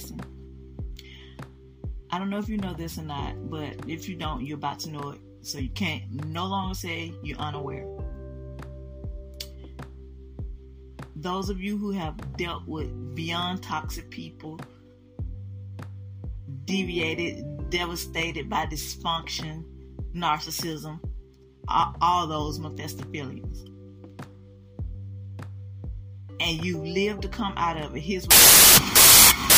listen. I don't know if you know this or not, but if you don't, you're about to know it. So you can't no longer say you're unaware. Those of you who have dealt with beyond toxic people, deviated, devastated by dysfunction, narcissism, all, all those Mephistophelians. And you live to come out of it. Here's what